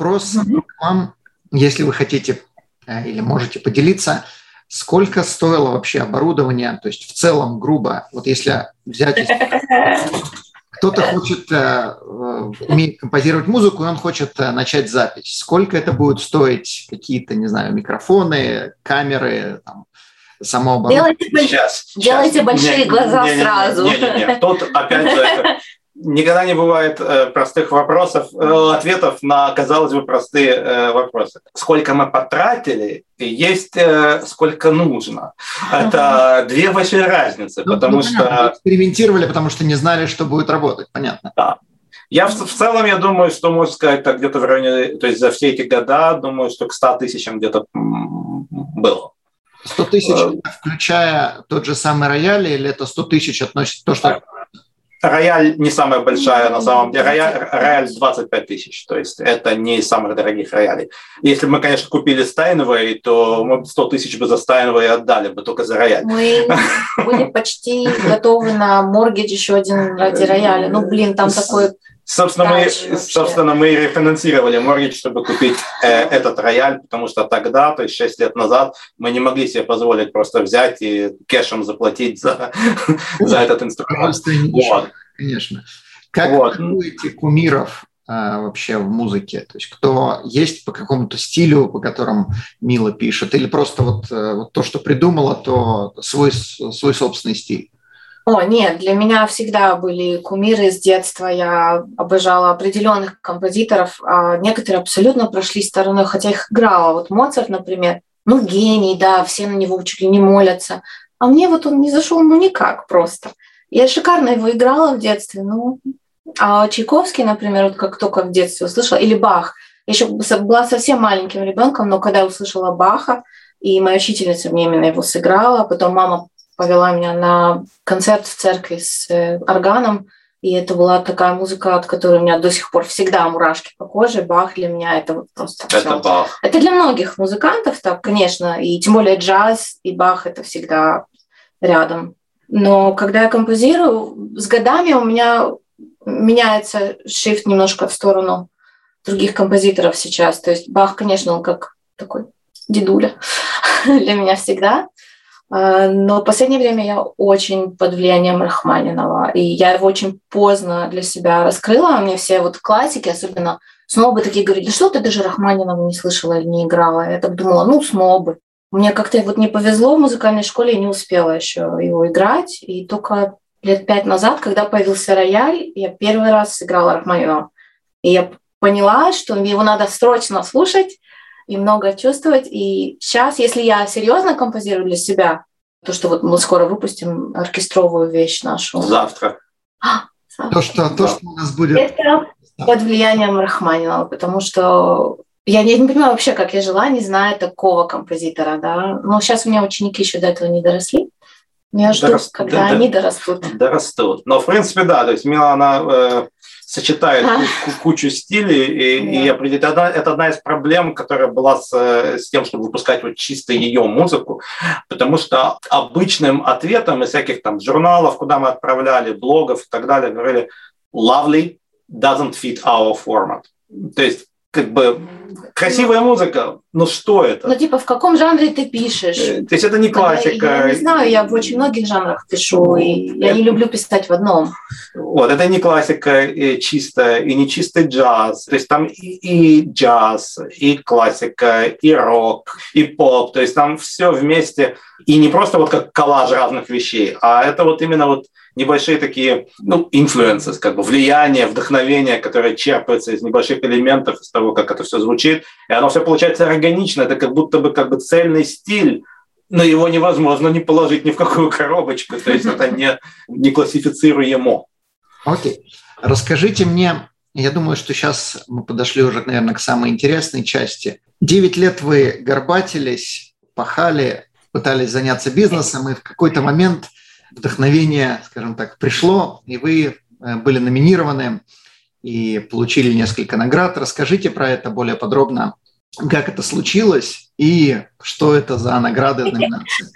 Вопрос к вам, если вы хотите э, или можете поделиться, сколько стоило вообще оборудование, то есть в целом грубо, вот если взять... Кто-то хочет, э, умеет композировать музыку, и он хочет э, начать запись. Сколько это будет стоить? Какие-то, не знаю, микрофоны, камеры, там, само оборудование? Делайте, сейчас, делайте сейчас. большие не, глаза не, не, сразу. Не, не, не. Тут опять же никогда не бывает э, простых вопросов, э, ответов на, казалось бы, простые э, вопросы. Сколько мы потратили, есть сколько нужно. Это две большие разницы, ну, потому ну, что... Экспериментировали, потому что не знали, что будет работать, понятно. Да. Я в, в целом, я думаю, что, можно сказать, так где-то в районе, то есть за все эти года, думаю, что к 100 тысячам где-то было. 100 тысяч, включая тот же самый рояль, или это 100 тысяч относится то, что Рояль не самая большая на самом деле. Рояль, рояль 25 тысяч, то есть это не из самых дорогих роялей. Если бы мы, конечно, купили Стайновый, то мы 100 тысяч бы за Стайновый отдали бы только за рояль. Мы были почти готовы на моргидж еще один ради рояля. Ну, блин, там такой Собственно, мы, собственно, мы рефинансировали моргидж, чтобы купить э, этот рояль, потому что тогда, то есть 6 лет назад, мы не могли себе позволить просто взять и кэшем заплатить за, за этот инструмент. Вот. Конечно. Как вот. вы кумиров а, вообще в музыке? То есть кто есть по какому-то стилю, по которым Мила пишет, или просто вот, э, вот то, что придумала, то свой, свой собственный стиль? О, нет, для меня всегда были кумиры с детства. Я обожала определенных композиторов. А некоторые абсолютно прошли стороной, хотя их играла. Вот Моцарт, например, ну, гений, да, все на него чуть ли не молятся. А мне вот он не зашел ну никак просто. Я шикарно его играла в детстве, ну, а Чайковский, например, вот как только в детстве услышала, или Бах, Я еще была совсем маленьким ребенком, но когда услышала Баха, и моя учительница мне именно его сыграла, потом мама повела меня на концерт в церкви с э, органом, и это была такая музыка, от которой у меня до сих пор всегда мурашки по коже. Бах для меня это вот просто Это все. Бах. Это для многих музыкантов так, конечно, и тем более джаз и Бах это всегда рядом. Но когда я композирую, с годами у меня меняется шифт немножко в сторону других композиторов сейчас. То есть Бах, конечно, он как такой дедуля для меня всегда. А, но в последнее время я очень под влиянием Рахманинова, и я его очень поздно для себя раскрыла. Мне все вот классики, особенно снобы такие говорили, да что ты даже Рахманинова не слышала или не играла? Я так думала, ну, снобы. Мне как-то вот не повезло в музыкальной школе, я не успела еще его играть. И только лет пять назад, когда появился рояль, я первый раз сыграла Рахманинова. И я поняла, что его надо срочно слушать, и много чувствовать. И сейчас, если я серьезно композирую для себя, то, что вот мы скоро выпустим оркестровую вещь нашу. Завтра. А, завтра. То, что, то, что у нас будет. Это под влиянием Рахманинова, потому что я не, не понимаю вообще, как я жила, не зная такого композитора, да. Но сейчас у меня ученики еще до этого не доросли. Я жду, Дорас... когда да, они дорастут. Дорастут. Но, в принципе, да, то есть Милана э, сочетает кучу стилей, и, и это, одна, это одна из проблем, которая была с, с тем, чтобы выпускать вот чисто ее музыку, потому что обычным ответом из всяких там журналов, куда мы отправляли, блогов и так далее, говорили «lovely doesn't fit our format». То есть как бы красивая музыка, но что это? Ну, типа, в каком жанре ты пишешь? Э, то есть это не классика. Я, я не знаю, я в очень многих жанрах пишу, и это... я не люблю писать в одном. Вот, это не классика и чистая, и не чистый джаз. То есть там и, и джаз, и классика, и рок, и поп. То есть там все вместе. И не просто вот как коллаж разных вещей, а это вот именно вот небольшие такие, ну, influences, как бы влияние, вдохновение, которое черпается из небольших элементов, из того, как это все звучит, и оно все получается органично, это как будто бы как бы цельный стиль, но его невозможно не положить ни в какую коробочку, то есть это не, не классифицируемо. Окей. Расскажите мне, я думаю, что сейчас мы подошли уже, наверное, к самой интересной части. Девять лет вы горбатились, пахали, пытались заняться бизнесом, и в какой-то момент – вдохновение, скажем так, пришло, и вы э, были номинированы и получили несколько наград. Расскажите про это более подробно, как это случилось и что это за награды номинации.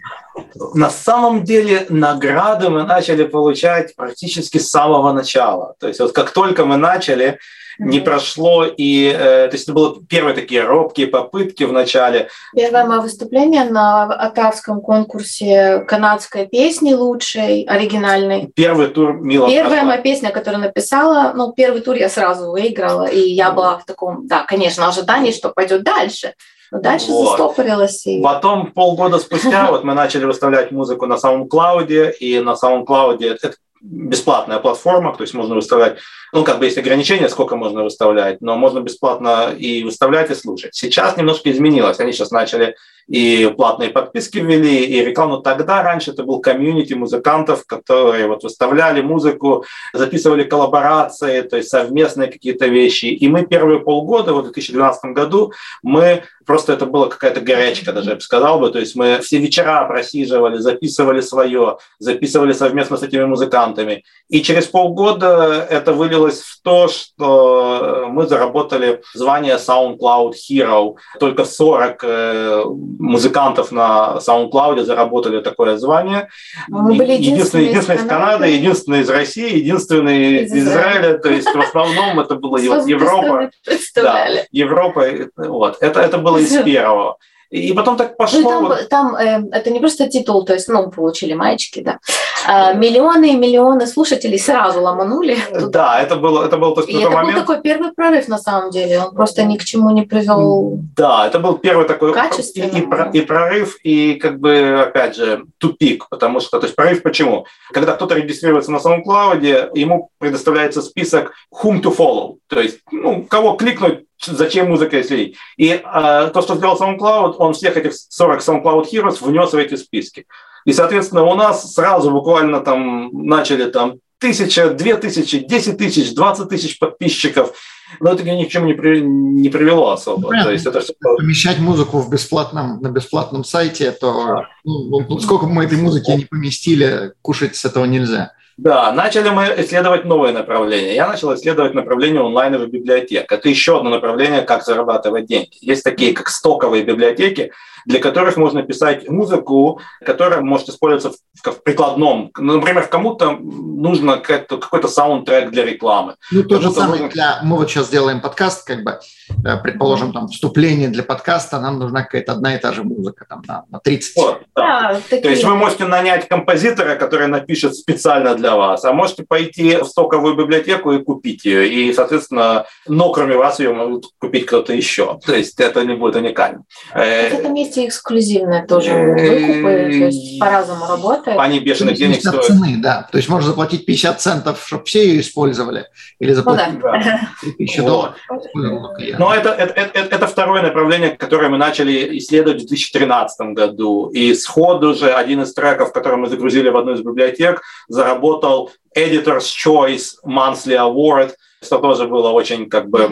На самом деле награды мы начали получать практически с самого начала. То есть вот как только мы начали, не прошло, и э, то есть это были первые такие робкие попытки в начале. Первое мое выступление на Атавском конкурсе канадской песни лучшей, оригинальной. Первый тур Мила Первая прошла. моя песня, которую написала, ну, первый тур я сразу выиграла, и я была в таком, да, конечно, ожидании, что пойдет дальше. Но дальше вот. застопорилось. И... Потом полгода спустя вот мы начали выставлять музыку на самом клауде, и на самом клауде это бесплатная платформа, то есть можно выставлять, ну, как бы есть ограничения, сколько можно выставлять, но можно бесплатно и выставлять, и слушать. Сейчас немножко изменилось. Они сейчас начали и платные подписки ввели, и рекламу. Тогда раньше это был комьюнити музыкантов, которые вот выставляли музыку, записывали коллаборации, то есть совместные какие-то вещи. И мы первые полгода, вот в 2012 году, мы просто это была какая-то горячка, даже я бы сказал бы. То есть мы все вечера просиживали, записывали свое, записывали совместно с этими музыкантами. И через полгода это вылилось в то, что мы заработали звание SoundCloud Hero. Только 40 музыкантов на SoundCloud заработали такое звание. Мы были единственные, единственные из Канады, единственные из России, единственные из, из Израиля. То есть в основном это была Европа. Да, Европа. Вот. Это, это было из первого. И потом так пошло. Ну, там, вот... там э, это не просто титул, то есть, ну, получили маечки, да. А, миллионы и миллионы слушателей сразу ломанули. Туда. Да, это было, это был тот и это момент. был такой первый прорыв на самом деле. Он просто ни к чему не привел. Да, это был первый такой и, и, и прорыв, и как бы опять же тупик, потому что, то есть прорыв почему? Когда кто-то регистрируется на SoundCloud, ему предоставляется список whom to follow, то есть ну, кого кликнуть зачем музыка, если... И э, то, что сделал SoundCloud, он всех этих 40 SoundCloud Heroes внес в эти списки. И, соответственно, у нас сразу буквально там начали там тысяча, две тысячи, десять тысяч, двадцать тысяч подписчиков. но это ни к чему не, при, не привело особо. Понятно. То есть это все... Помещать музыку в бесплатном, на бесплатном сайте, то ну, ну, сколько бы мы этой музыки не поместили, кушать с этого нельзя. Да, начали мы исследовать новые направления. Я начал исследовать направление онлайновых библиотек. Это еще одно направление, как зарабатывать деньги. Есть такие, как стоковые библиотеки, для которых можно писать музыку, которая может использоваться в, в прикладном. Например, кому-то нужно какой-то саундтрек для рекламы. Ну, то же самое нужно... для... Мы вот сейчас делаем подкаст, как бы, э, предположим, там, вступление для подкаста, нам нужна какая-то одна и та же музыка, там, на, на 30 вот, да. Да, такие... То есть вы можете нанять композитора, который напишет специально для вас, а можете пойти в стоковую библиотеку и купить ее. И, соответственно, но кроме вас ее может купить кто-то еще. То есть это не будет уникально. В этом есть есть эксклюзивные тоже выкупы, то есть по-разному работает. Они бешеных денег стоят. цены, да. То есть можно заплатить 50 центов, чтобы все ее использовали, или заплатить ну, да. 3000 вот. долларов. Но это, это, это, это второе направление, которое мы начали исследовать в 2013 году. И сходу же один из треков, который мы загрузили в одну из библиотек, заработал Editor's Choice Monthly Award – что тоже было очень как бы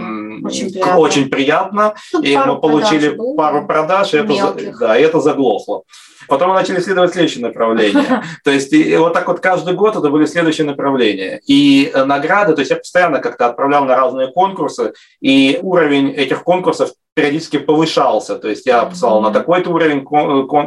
очень приятно, очень приятно. Ну, и мы получили продаж пару продаж, и это, да, и это заглохло. Потом мы начали исследовать следующее направление. То есть и вот так вот каждый год это были следующие направления. И э, награды, то есть я постоянно как-то отправлял на разные конкурсы, и уровень этих конкурсов периодически повышался. То есть я писал на такой-то уровень,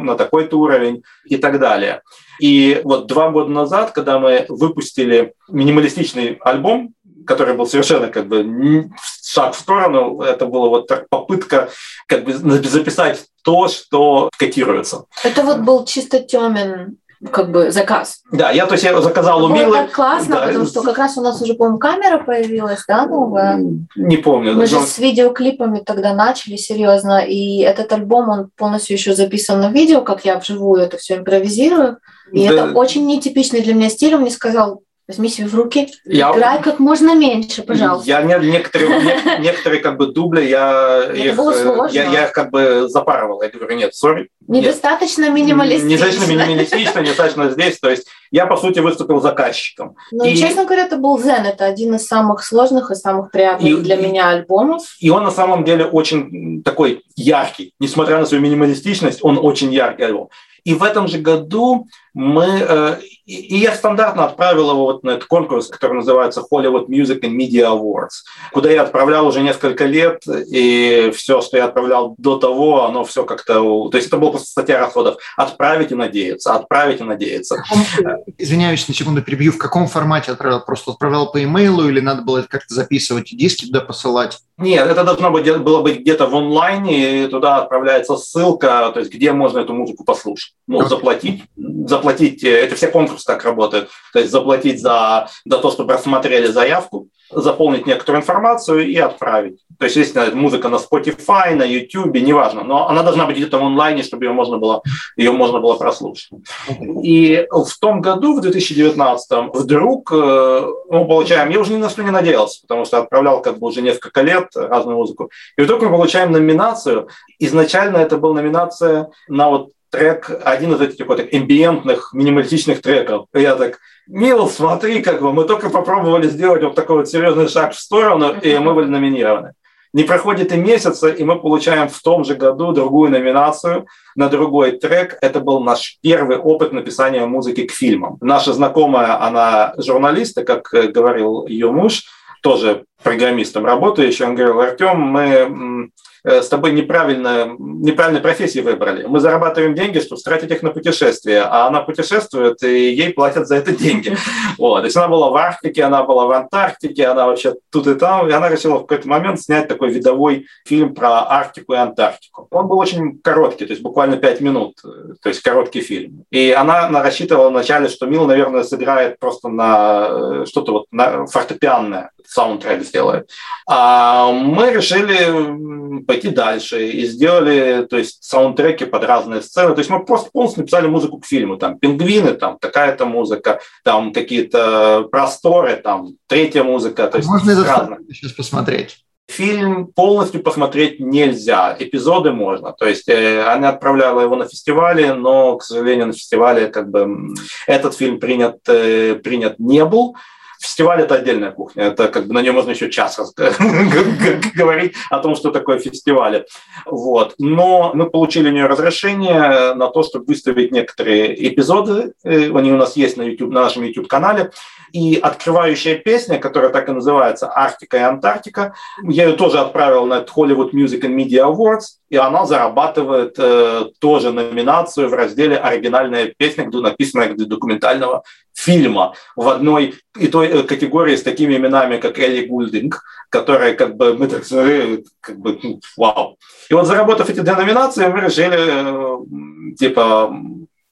на такой-то уровень и так далее. И вот два года назад, когда мы выпустили минималистичный альбом, который был совершенно как бы шаг в сторону. Это была вот попытка как бы записать то, что котируется. Это вот был чисто Тёмин как бы заказ. Да, я то есть я заказал у Милы. Это классно, да. потому что как раз у нас уже, по-моему, камера появилась, да, новая? Не помню. Мы же с видеоклипами тогда начали серьезно, и этот альбом, он полностью еще записан на видео, как я вживую это все импровизирую. И да. это очень нетипичный для меня стиль. Он мне сказал, Возьми себя в руки, я, играй как можно меньше, пожалуйста. Я не, некоторые, не, некоторые как бы дубли, я их, э, я, я их как бы запарывал. Я говорю, нет, сори. Недостаточно минималистично. Недостаточно минималистично, недостаточно здесь. То есть я, по сути, выступил заказчиком. Ну, и, честно говоря, это был Zen. Это один из самых сложных и самых приятных и, для меня альбомов. И он на самом деле очень такой яркий. Несмотря на свою минималистичность, он очень яркий альбом. И в этом же году мы... Э, и я стандартно отправил его вот на этот конкурс, который называется Hollywood Music and Media Awards, куда я отправлял уже несколько лет, и все, что я отправлял до того, оно все как-то... То есть это была просто статья расходов. Отправить и надеяться, отправить и надеяться. Извиняюсь, на секунду перебью. В каком формате отправлял? Просто отправлял по имейлу или надо было это как-то записывать и диски туда посылать? Нет, это должно быть, было быть где-то в онлайне, и туда отправляется ссылка, то есть где можно эту музыку послушать. Ну, заплатить, заплатить, э, это все конкурсы так работают, то есть заплатить за, за то, чтобы рассмотрели заявку, заполнить некоторую информацию и отправить. То есть, если музыка на Spotify, на YouTube, неважно, но она должна быть где-то в онлайне, чтобы ее можно было, ее можно было прослушать. И в том году, в 2019, вдруг э, мы получаем, я уже ни на что не надеялся, потому что отправлял как бы уже несколько лет разную музыку, и вдруг мы получаем номинацию. Изначально это была номинация на вот трек, один из этих вот эмбиентных, минималистичных треков. И я так, Мил, смотри, как бы мы только попробовали сделать вот такой вот серьезный шаг в сторону, и мы были номинированы. Не проходит и месяца, и мы получаем в том же году другую номинацию на другой трек. Это был наш первый опыт написания музыки к фильмам. Наша знакомая, она журналист, как говорил ее муж, тоже программистом работающий, он говорил, Артем, мы с тобой неправильно, неправильной профессии выбрали. Мы зарабатываем деньги, чтобы тратить их на путешествия, а она путешествует, и ей платят за это деньги. Вот. То есть она была в Арктике, она была в Антарктике, она вообще тут и там, и она решила в какой-то момент снять такой видовой фильм про Арктику и Антарктику. Он был очень короткий, то есть буквально пять минут, то есть короткий фильм. И она, она рассчитывала вначале, что Мил, наверное, сыграет просто на э, что-то вот на фортепианное, саундтрек сделает. А мы решили пойти дальше и сделали то есть, саундтреки под разные сцены. То есть мы просто полностью написали музыку к фильму. Там пингвины, там такая-то музыка, там какие-то просторы, там третья музыка. То есть Можно разные. сейчас посмотреть? Фильм полностью посмотреть нельзя, эпизоды можно. То есть э, она отправляла его на фестивале, но, к сожалению, на фестивале как бы этот фильм принят, э, принят не был. Фестиваль – это отдельная кухня. Это как бы на нее можно еще час говорить о том, что такое фестивали. Вот. Но мы получили у нее разрешение на то, чтобы выставить некоторые эпизоды. Э, они у нас есть на, YouTube, на нашем YouTube-канале. И открывающая песня, которая так и называется «Арктика и Антарктика», я ее тоже отправил на Hollywood Music and Media Awards, и она зарабатывает э, тоже номинацию в разделе «Оригинальная песня», написанная для документального фильма в одной и той э, категории с такими именами, как Элли Голдинг, которая как бы, мы так смотрели, как бы, ну, вау. И вот заработав эти две номинации, мы решили, э, типа,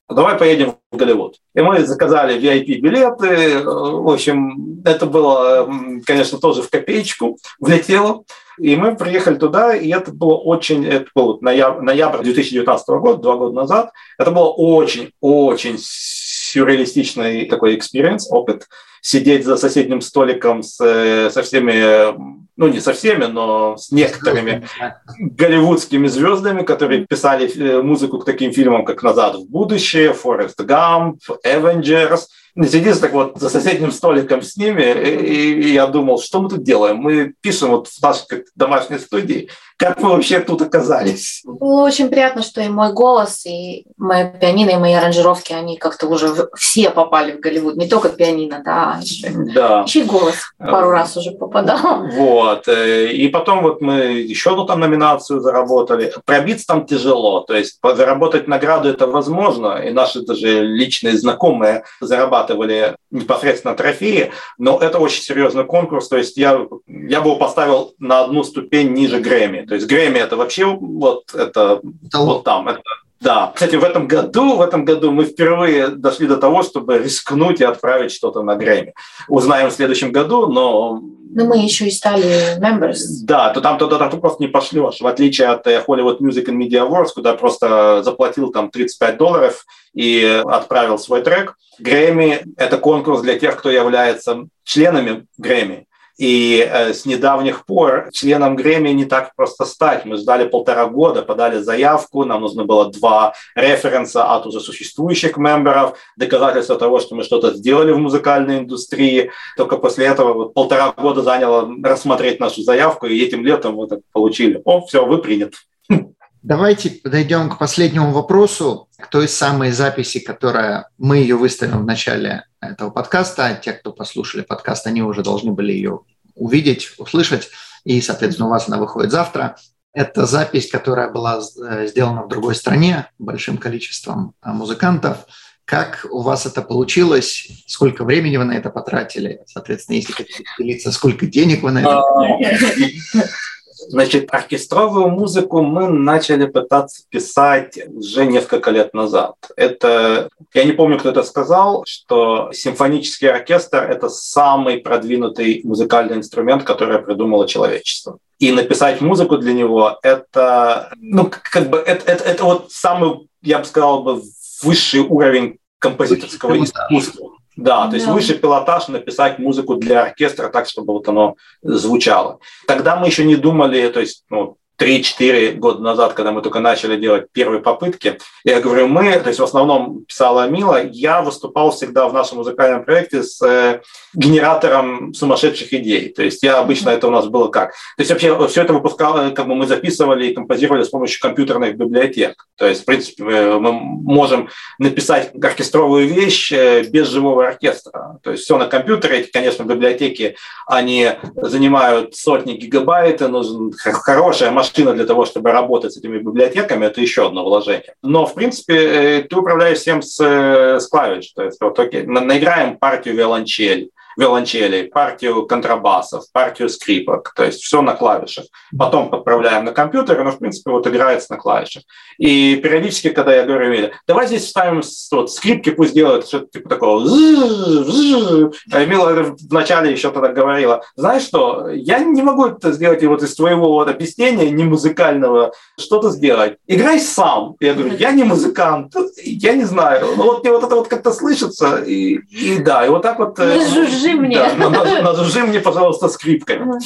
давай поедем в Голливуд. И мы заказали VIP-билеты. В общем, это было, конечно, тоже в копеечку влетело. И мы приехали туда, и это было очень, это был ноябрь, ноябрь 2019 года, два года назад. Это было очень-очень сюрреалистичный такой experience, опыт сидеть за соседним столиком с, э, со всеми, ну не со всеми, но с некоторыми голливудскими звездами, которые писали э, музыку к таким фильмам, как «Назад в будущее», «Форест Гамп», «Avengers», сидишь так вот за соседним столиком с ними, и, и я думал, что мы тут делаем? Мы пишем вот в нашей домашней студии. Как мы вообще тут оказались? Было очень приятно, что и мой голос, и моя пианино, и мои аранжировки, они как-то уже все попали в Голливуд. Не только пианино, да, еще, да. и голос пару раз уже попадал. Вот. Э, и потом вот мы еще одну там номинацию заработали. Пробиться там тяжело. То есть заработать награду это возможно, и наши даже личные знакомые зарабатывали непосредственно трофеи, но это очень серьезный конкурс, то есть я, я бы его поставил на одну ступень ниже Грэмми. То есть Грэмми это вообще вот это, это вот там, это да. Кстати, в этом году, в этом году мы впервые дошли до того, чтобы рискнуть и отправить что-то на Грэмми. Узнаем в следующем году, но но мы еще и стали members. Да, то там туда ты просто не пошлешь. В отличие от э, Hollywood Music and Media Awards, куда просто заплатил там 35 долларов и отправил свой трек. Грэмми – это конкурс для тех, кто является членами Грэмми. И э, с недавних пор членом Грэмми не так просто стать. Мы ждали полтора года, подали заявку, нам нужно было два референса от уже существующих мемберов, доказательства того, что мы что-то сделали в музыкальной индустрии. Только после этого вот, полтора года заняло рассмотреть нашу заявку, и этим летом мы так получили. О, все, вы принят. Давайте подойдем к последнему вопросу, к той самой записи, которая мы ее выставим в начале этого подкаста. Те, кто послушали подкаст, они уже должны были ее увидеть, услышать, и, соответственно, у вас она выходит завтра. Это запись, которая была э, сделана в другой стране большим количеством э, музыкантов. Как у вас это получилось? Сколько времени вы на это потратили? Соответственно, если хотите делиться, сколько денег вы на это потратили? Значит, оркестровую музыку мы начали пытаться писать уже несколько лет назад. Это, я не помню, кто это сказал, что симфонический оркестр – это самый продвинутый музыкальный инструмент, который придумало человечество. И написать музыку для него – это, ну, как бы, это, это, это вот самый, я бы сказал, бы, высший уровень композиторского искусства. Да, то есть да. выше пилотаж написать музыку для оркестра так, чтобы вот оно звучало. Тогда мы еще не думали, то есть ну, 3-4 года назад, когда мы только начали делать первые попытки, я говорю, мы, то есть в основном писала Мила, я выступал всегда в нашем музыкальном проекте с э, генератором сумасшедших идей. То есть я обычно, это у нас было как? То есть вообще все это выпускал, как бы мы записывали и композировали с помощью компьютерных библиотек. То есть, в принципе, мы можем написать оркестровую вещь э, без живого оркестра. То есть все на компьютере, эти, конечно, библиотеки, они занимают сотни гигабайт, нужна хорошая машина, для того, чтобы работать с этими библиотеками, это еще одно вложение. Но, в принципе, э, ты управляешь всем с, э, с клавиш. То есть, вот, окей, наиграем партию виолончель виолончелей, партию контрабасов, партию скрипок, то есть все на клавишах. Потом подправляем на компьютер, но, в принципе, вот играется на клавишах. И периодически, когда я говорю Эмиле, давай здесь вставим вот, скрипки, пусть делают что-то типа такого. А Эмила вначале еще тогда говорила, знаешь что, я не могу это сделать и вот из твоего вот объяснения не музыкального что-то сделать. Играй сам. Я говорю, я не музыкант, я не знаю. Но вот мне вот это вот как-то слышится, и, и да, и вот так вот... Э, Жужжи мне. Да, назужи мне, пожалуйста, скрипками.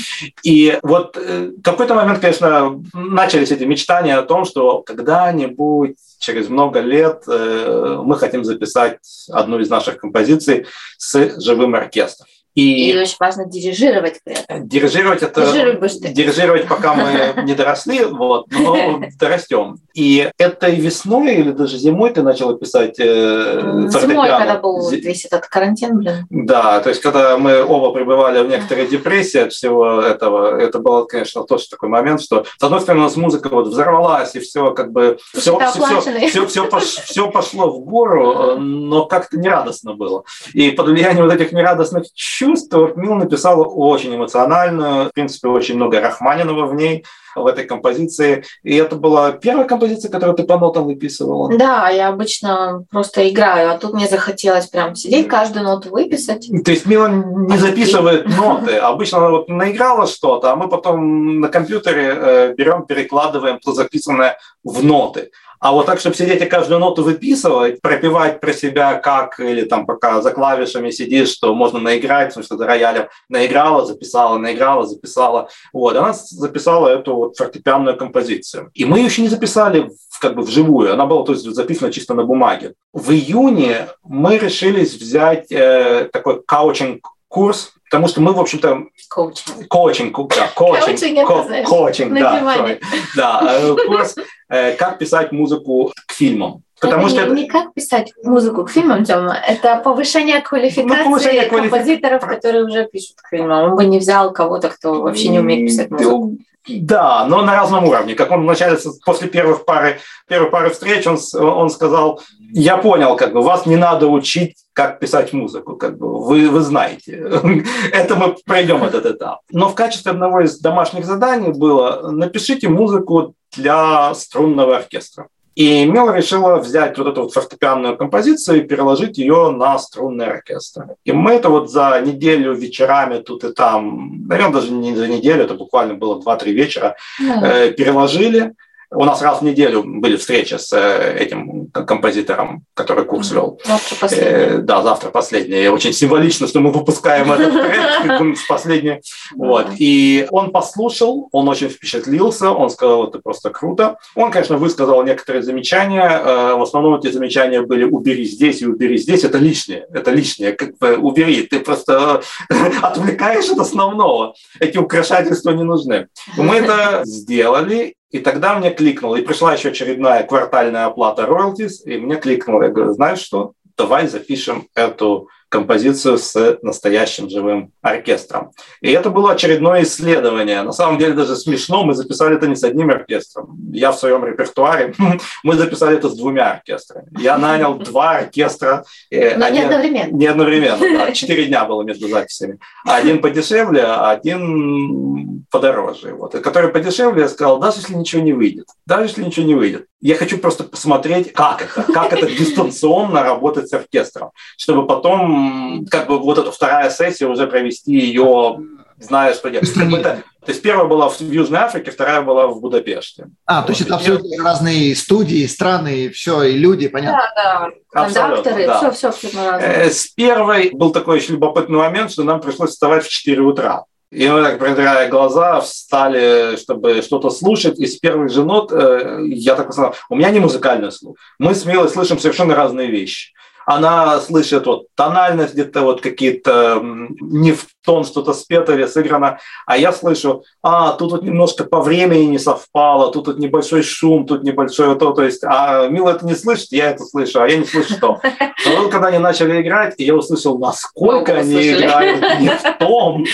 И вот э, в какой-то момент, конечно, начались эти мечтания о том, что когда-нибудь через много лет э, мы хотим записать одну из наших композиций с живым оркестром. И, и очень важно дирижировать при этом. Дирижировать это... Дирижировать, дирижировать пока мы не доросли, вот, но дорастем. И этой весной или даже зимой ты начала писать э, Зимой, когда был весь этот карантин, блин. Да, то есть когда мы оба пребывали в некоторой депрессии от всего этого, это было, конечно, тоже такой момент, что с одной стороны у нас музыка вот взорвалась, и все как бы... Все, все, все, все, все, пош, все пошло в гору, но как-то нерадостно было. И под влиянием вот этих нерадостных чувств вот Мил написала очень эмоциональную, в принципе, очень много Рахманинова в ней, в этой композиции. И это была первая композиция, которую ты по нотам выписывала? Да, я обычно просто играю, а тут мне захотелось прям сидеть, каждую ноту выписать. То есть Мила не а записывает ноты. Обычно она вот наиграла что-то, а мы потом на компьютере э, берем, перекладываем то записанное в ноты. А вот так, чтобы сидеть и каждую ноту выписывать, пропивать про себя как, или там пока за клавишами сидишь, что можно наиграть, потому что за роялем наиграла, записала, наиграла, записала. Вот, она записала эту вот фортепианную композицию. И мы ее еще не записали как бы вживую, она была то есть, записана чисто на бумаге. В июне мы решились взять э, такой каучинг-курс, потому что мы, в общем-то... Коучинг. Коучинг, да, коучинг. Коучинг, коучинг да, да, э, курс Э, как писать музыку к фильмам. Потому это что не, это... не как писать музыку к фильмам, Тёма, это повышение квалификации ну, повышение квалифи... композиторов, которые уже пишут к фильмам. Он бы не взял кого-то, кто вообще не умеет писать музыку. Да, но на разном уровне. Как он вначале, после первых пары, первой пары встреч, он, он сказал, я понял, как бы, вас не надо учить, как писать музыку, как бы, вы, вы знаете. Это мы пройдем этот этап. Но в качестве одного из домашних заданий было, напишите музыку для струнного оркестра. И Мел решила взять вот эту вот фортепианную композицию и переложить ее на струнный оркестр. И мы это вот за неделю вечерами тут и там, наверное, даже не за неделю, это буквально было 2-3 вечера, yeah. э, переложили. У нас раз в неделю были встречи с э, этим композитором, который курс вел. Завтра последний. Э, да, завтра последний. Очень символично, что мы выпускаем этот проект последний. Вот. И он послушал, он очень впечатлился, он сказал, это просто круто. Он, конечно, высказал некоторые замечания. Э, в основном эти замечания были «убери здесь и убери здесь». Это лишнее, это лишнее. Как бы убери, ты просто отвлекаешь от основного. Эти украшательства не нужны. Мы это сделали, и тогда мне кликнуло, и пришла еще очередная квартальная оплата royalties, и мне кликнуло, я говорю, знаешь что, давай запишем эту композицию с настоящим живым оркестром. И это было очередное исследование. На самом деле даже смешно, мы записали это не с одним оркестром. Я в своем репертуаре, мы записали это с двумя оркестрами. Я нанял два оркестра. Э, Но не одновременно. Не одновременно, да. Четыре дня было между записями. Один подешевле, а один подороже. Вот. И который подешевле, я сказал, даже если ничего не выйдет, даже если ничего не выйдет, я хочу просто посмотреть, как это, как это дистанционно работать с оркестром, чтобы потом, как бы, вот эту вторая сессия уже провести ее, зная, что делать. Это, то есть первая была в Южной Африке, вторая была в Будапеште. А, вот. то есть это абсолютно разные студии, страны, все, и люди, понятно? Да, да. Кондакторы, да. все, все абсолютно разное. Э, с первой был такой очень любопытный момент, что нам пришлось вставать в 4 утра. И мы так, протирая глаза, встали, чтобы что-то слушать. И с первых же нот э, я так сказал, у меня не музыкальный слух. Мы смело слышим совершенно разные вещи она слышит вот тональность где-то вот какие-то не в тон что-то спето или сыграно, а я слышу, а, тут вот немножко по времени не совпало, тут вот небольшой шум, тут небольшое то, то есть, а Мила это не слышит, я это слышу, а я не слышу что. Но когда они начали играть, и я услышал, насколько они играют не в том,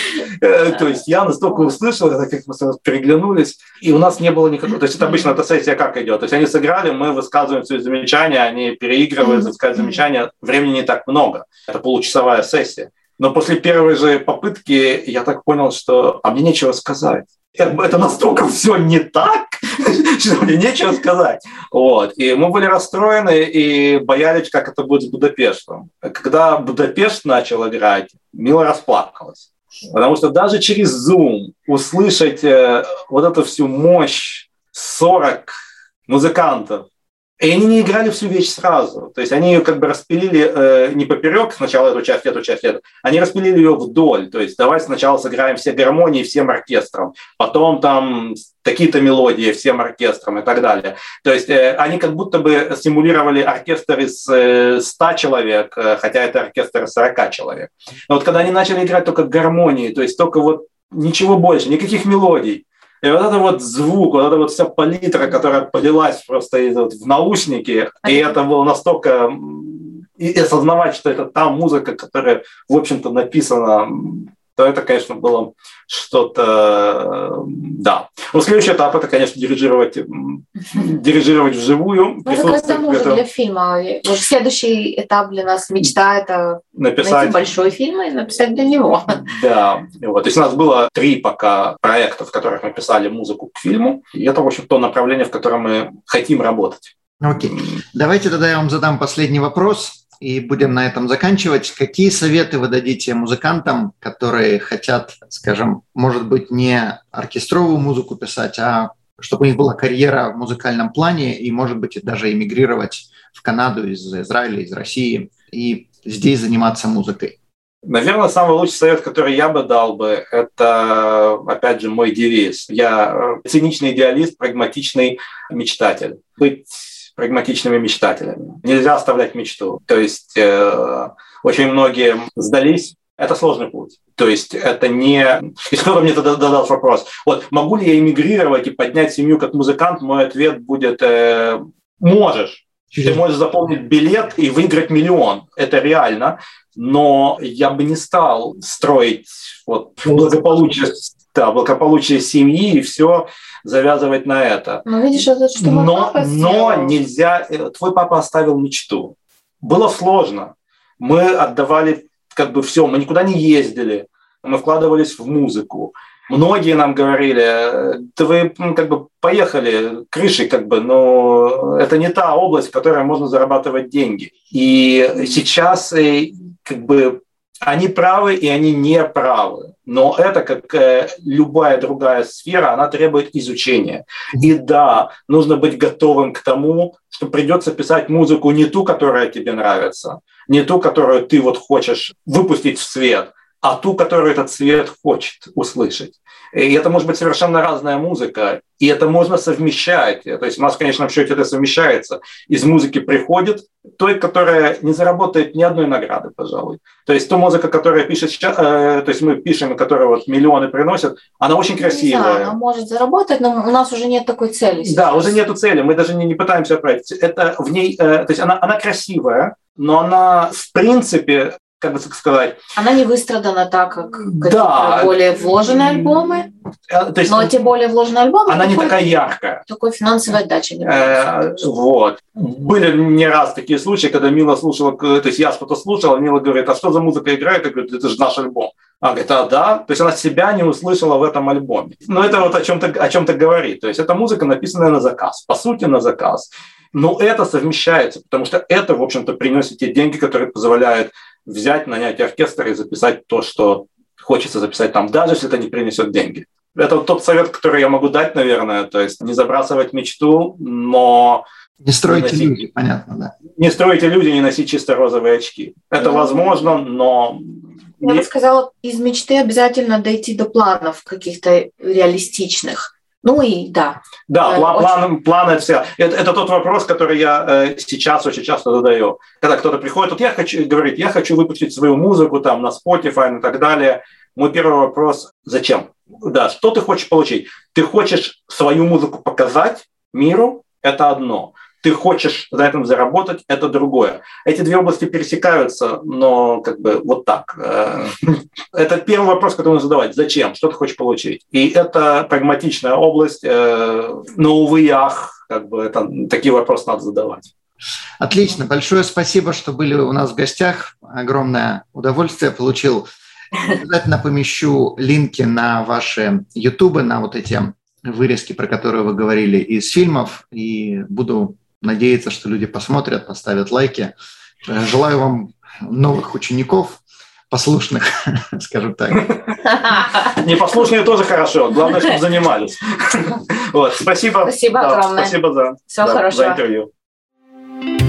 э, то есть я настолько услышал, это как мы переглянулись, и у нас не было никакого, то есть это обычно эта сессия как идет, то есть они сыграли, мы высказываем свои замечания, они переигрывают, высказывают замечания, времени не так много. Это получасовая сессия. Но после первой же попытки я так понял, что а мне нечего сказать. Это настолько все не так, что мне нечего сказать. Вот. И мы были расстроены и боялись, как это будет с Будапештом. Когда Будапешт начал играть, Мила расплакалась. Потому что даже через Zoom услышать э, вот эту всю мощь 40 музыкантов, И они не играли всю вещь сразу. То есть они ее как бы распилили э, не поперек, сначала эту часть, эту часть, эту. Они распилили ее вдоль. То есть давай сначала сыграем все гармонии всем оркестром, потом там такие-то мелодии всем оркестром и так далее. То есть э, они как будто бы симулировали оркестр из э, 100 человек, э, хотя это оркестр из 40 человек. Но вот когда они начали играть только гармонии, то есть только вот ничего больше, никаких мелодий, и вот это вот звук, вот эта вот вся палитра, которая полилась просто в наушники, и это было настолько... И осознавать, что это та музыка, которая, в общем-то, написана то это, конечно, было что-то, да. Но следующий этап – это, конечно, дирижировать, дирижировать вживую. Мы уже для фильма. Уже следующий этап для нас мечта – это написать найти большой фильм и написать для него. Да, вот. То есть у нас было три пока проекта, в которых мы писали музыку к фильму. И это, в общем, то направление, в котором мы хотим работать. Окей. Давайте тогда я вам задам последний вопрос и будем на этом заканчивать. Какие советы вы дадите музыкантам, которые хотят, скажем, может быть, не оркестровую музыку писать, а чтобы у них была карьера в музыкальном плане и, может быть, даже эмигрировать в Канаду из Израиля, из России и здесь заниматься музыкой? Наверное, самый лучший совет, который я бы дал бы, это, опять же, мой девиз. Я циничный идеалист, прагматичный мечтатель. Быть прагматичными мечтателями. Нельзя оставлять мечту. То есть э, очень многие сдались. Это сложный путь. То есть это не... Если кто-то мне тогда задал вопрос, вот могу ли я эмигрировать и поднять семью как музыкант, мой ответ будет э, «можешь». Ты можешь заполнить билет и выиграть миллион. Это реально. Но я бы не стал строить вот благополучие, да, благополучие семьи и все завязывать на это. Но видишь, это что но, но нельзя... Э, твой папа оставил мечту. Было сложно. Мы отдавали как бы все, мы никуда не ездили, мы вкладывались в музыку. Многие нам говорили, да вы как бы поехали крышей, как бы, но это не та область, в которой можно зарабатывать деньги. И сейчас э, как бы они правы и они не правы. Но это, как э, любая другая сфера, она требует изучения. И да, нужно быть готовым к тому, что придется писать музыку не ту, которая тебе нравится, не ту, которую ты вот хочешь выпустить в свет, а ту, которую этот свет хочет услышать. И это может быть совершенно разная музыка, и это можно совмещать. То есть у нас в конечном счете это совмещается. Из музыки приходит той, которая не заработает ни одной награды, пожалуй. То есть та музыка, которая пишет сейчас, э, то есть мы пишем, которая вот миллионы приносит, она очень красивая. Да, она может заработать, но у нас уже нет такой цели. Сейчас. Да, уже нету цели, мы даже не, не пытаемся отправить. Это в ней, э, то есть она, она красивая, но она в принципе как бы сказать... Она не выстрадана так, как да. более вложенные альбомы. Э, то есть, но те более вложенные альбомы... Она не такая яркая. Такой финансовой отдачи. Э, вот. Были не раз такие случаи, когда Мила слушала, то есть я что-то слушал, а Мила говорит, а что за музыка играет? Я говорю, это же наш альбом. Она говорит, а да, то есть она себя не услышала в этом альбоме. Но это вот о чем-то о чем-то говорит. То есть это музыка, написанная на заказ, по сути на заказ. Но это совмещается, потому что это, в общем-то, приносит те деньги, которые позволяют взять, нанять оркестр и записать то, что хочется записать там, даже если это не принесет деньги. Это вот тот совет, который я могу дать, наверное, то есть не забрасывать мечту, но... Не строить носить, иллюзии, понятно, да. Не строить иллюзии, не носить чисто розовые очки. Это ну, возможно, но... Я бы сказала, из мечты обязательно дойти до планов каких-то реалистичных. Ну и да. Да, э, план, очень... планы все. Это, это тот вопрос, который я э, сейчас очень часто задаю. Когда кто-то приходит, вот я хочу, говорит, я хочу выпустить свою музыку там на Spotify и так далее. Мой первый вопрос, зачем? Да, что ты хочешь получить? Ты хочешь свою музыку показать миру? Это одно ты хочешь на этом заработать, это другое. Эти две области пересекаются, но как бы вот так. Э, это первый вопрос, который нужно задавать. Зачем? Что ты хочешь получить? И это прагматичная область, э, но, увы, ах, как бы это, такие вопросы надо задавать. Отлично. Большое спасибо, что были у нас в гостях. Огромное удовольствие получил. Обязательно помещу линки на ваши ютубы, на вот эти вырезки, про которые вы говорили из фильмов, и буду надеяться, что люди посмотрят, поставят лайки. Э, желаю вам новых учеников, послушных, скажем так. Непослушные тоже хорошо, главное, чтобы занимались. Вот, спасибо. Спасибо огромное. Спасибо за, Всего за, хорошего. за интервью.